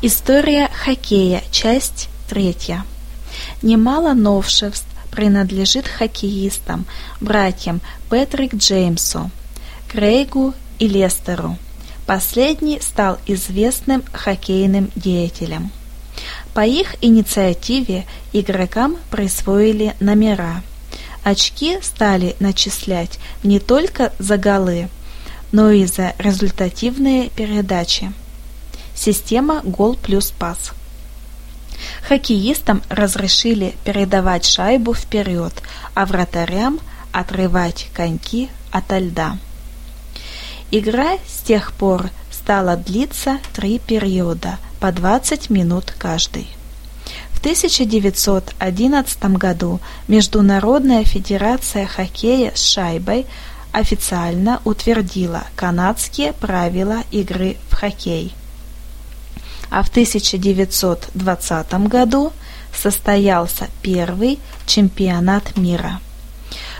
История хоккея. Часть третья. Немало новшеств принадлежит хоккеистам, братьям Петрик Джеймсу, Крейгу и Лестеру. Последний стал известным хоккейным деятелем. По их инициативе игрокам присвоили номера. Очки стали начислять не только за голы, но и за результативные передачи. Система гол плюс пас. Хоккеистам разрешили передавать шайбу вперед, а вратарям отрывать коньки ото льда. Игра с тех пор стала длиться три периода по 20 минут каждый. В 1911 году Международная федерация хоккея с шайбой официально утвердила канадские правила игры в хоккей. А в 1920 году состоялся первый чемпионат мира.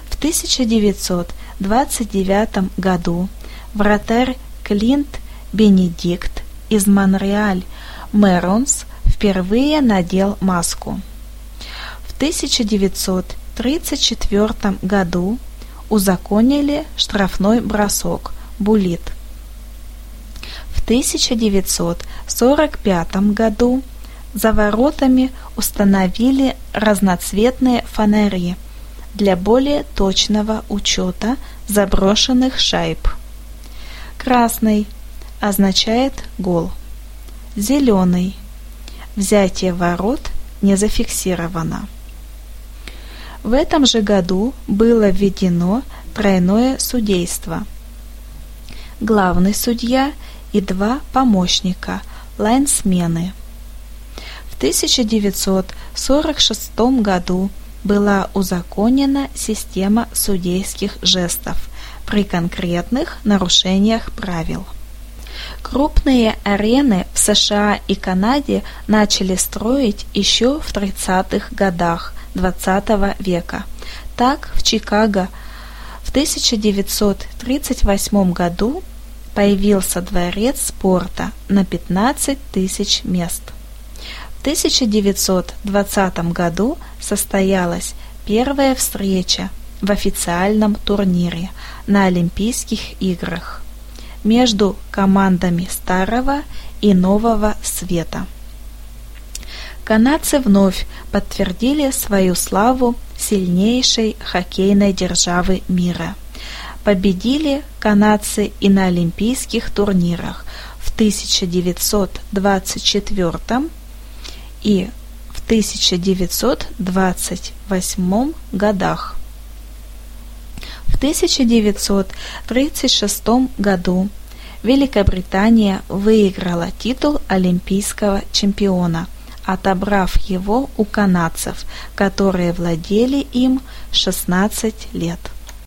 В 1929 году вратарь Клинт Бенедикт из Монреаль Мэронс впервые надел маску. В 1934 году узаконили штрафной бросок «Булит». В 1945 году за воротами установили разноцветные фонари для более точного учета заброшенных шайб. Красный означает гол. Зеленый. Взятие ворот не зафиксировано. В этом же году было введено тройное судейство. Главный судья и два помощника, лайнсмены. В 1946 году была узаконена система судейских жестов при конкретных нарушениях правил. Крупные арены в США и Канаде начали строить еще в 30-х годах XX века. Так, в Чикаго в 1938 году появился дворец спорта на 15 тысяч мест. В 1920 году состоялась первая встреча в официальном турнире на Олимпийских играх между командами Старого и Нового Света. Канадцы вновь подтвердили свою славу сильнейшей хоккейной державы мира. Победили канадцы и на олимпийских турнирах в 1924 и в 1928 годах. В 1936 году Великобритания выиграла титул олимпийского чемпиона, отобрав его у канадцев, которые владели им 16 лет.